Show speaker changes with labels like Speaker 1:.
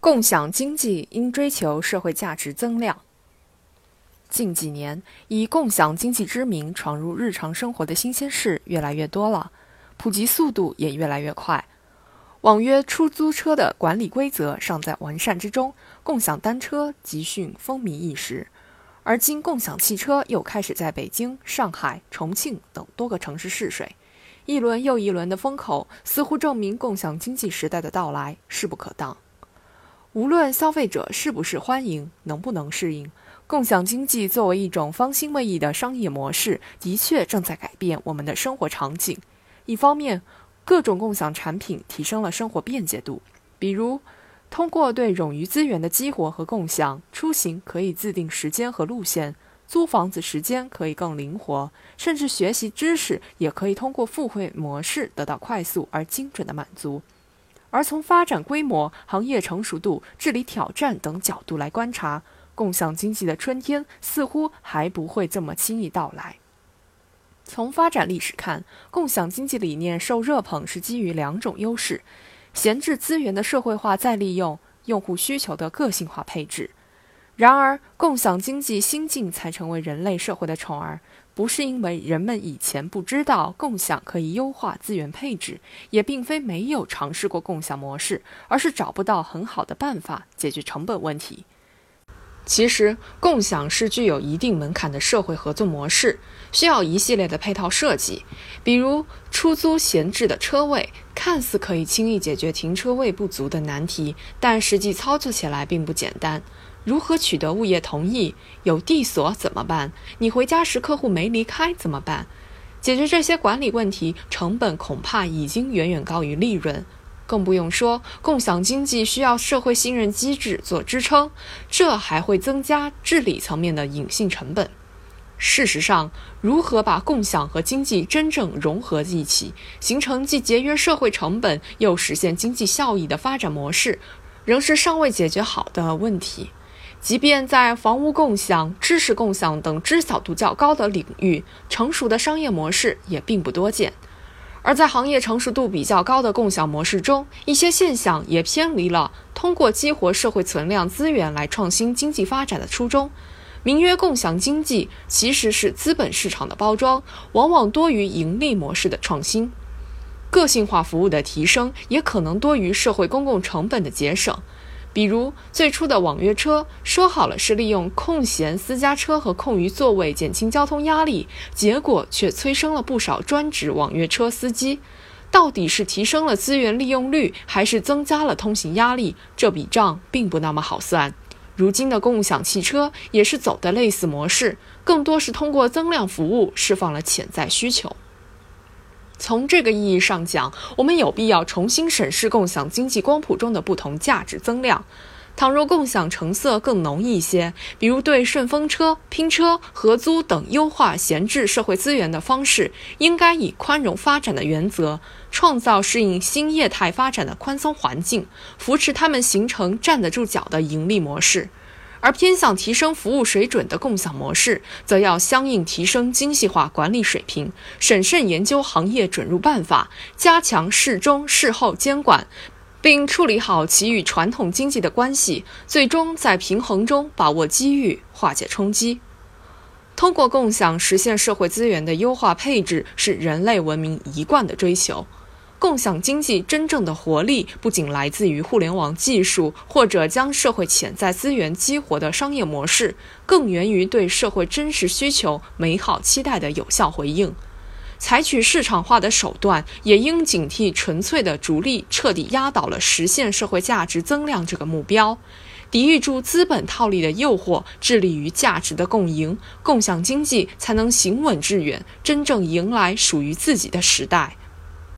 Speaker 1: 共享经济应追求社会价值增量。近几年，以共享经济之名闯入日常生活的新鲜事越来越多了，普及速度也越来越快。网约出租车的管理规则尚在完善之中，共享单车集训风靡一时。而今，共享汽车又开始在北京、上海、重庆等多个城市试水，一轮又一轮的风口，似乎证明共享经济时代的到来势不可挡。无论消费者是不是欢迎，能不能适应，共享经济作为一种方兴未艾的商业模式，的确正在改变我们的生活场景。一方面，各种共享产品提升了生活便捷度，比如通过对冗余资源的激活和共享，出行可以自定时间和路线，租房子时间可以更灵活，甚至学习知识也可以通过付费模式得到快速而精准的满足。而从发展规模、行业成熟度、治理挑战等角度来观察，共享经济的春天似乎还不会这么轻易到来。从发展历史看，共享经济理念受热捧是基于两种优势：闲置资源的社会化再利用，用户需求的个性化配置。然而，共享经济新进才成为人类社会的宠儿。不是因为人们以前不知道共享可以优化资源配置，也并非没有尝试过共享模式，而是找不到很好的办法解决成本问题。其实，共享是具有一定门槛的社会合作模式，需要一系列的配套设计，比如出租闲置的车位，看似可以轻易解决停车位不足的难题，但实际操作起来并不简单。如何取得物业同意？有地锁怎么办？你回家时客户没离开怎么办？解决这些管理问题，成本恐怕已经远远高于利润。更不用说共享经济需要社会信任机制做支撑，这还会增加治理层面的隐性成本。事实上，如何把共享和经济真正融合一起，形成既节约社会成本又实现经济效益的发展模式，仍是尚未解决好的问题。即便在房屋共享、知识共享等知晓度较高的领域，成熟的商业模式也并不多见。而在行业成熟度比较高的共享模式中，一些现象也偏离了通过激活社会存量资源来创新经济发展的初衷。名曰共享经济，其实是资本市场的包装，往往多于盈利模式的创新。个性化服务的提升，也可能多于社会公共成本的节省。比如最初的网约车，说好了是利用空闲私家车和空余座位减轻交通压力，结果却催生了不少专职网约车司机。到底是提升了资源利用率，还是增加了通行压力？这笔账并不那么好算。如今的共享汽车也是走的类似模式，更多是通过增量服务释放了潜在需求。从这个意义上讲，我们有必要重新审视共享经济光谱中的不同价值增量。倘若共享成色更浓一些，比如对顺风车、拼车、合租等优化闲置社会资源的方式，应该以宽容发展的原则，创造适应新业态发展的宽松环境，扶持他们形成站得住脚的盈利模式。而偏向提升服务水准的共享模式，则要相应提升精细化管理水平，审慎研究行业准入办法，加强事中事后监管，并处理好其与传统经济的关系，最终在平衡中把握机遇，化解冲击。通过共享实现社会资源的优化配置，是人类文明一贯的追求。共享经济真正的活力，不仅来自于互联网技术或者将社会潜在资源激活的商业模式，更源于对社会真实需求、美好期待的有效回应。采取市场化的手段，也应警惕纯粹的逐利彻底压倒了实现社会价值增量这个目标，抵御住资本套利的诱惑，致力于价值的共赢，共享经济才能行稳致远，真正迎来属于自己的时代。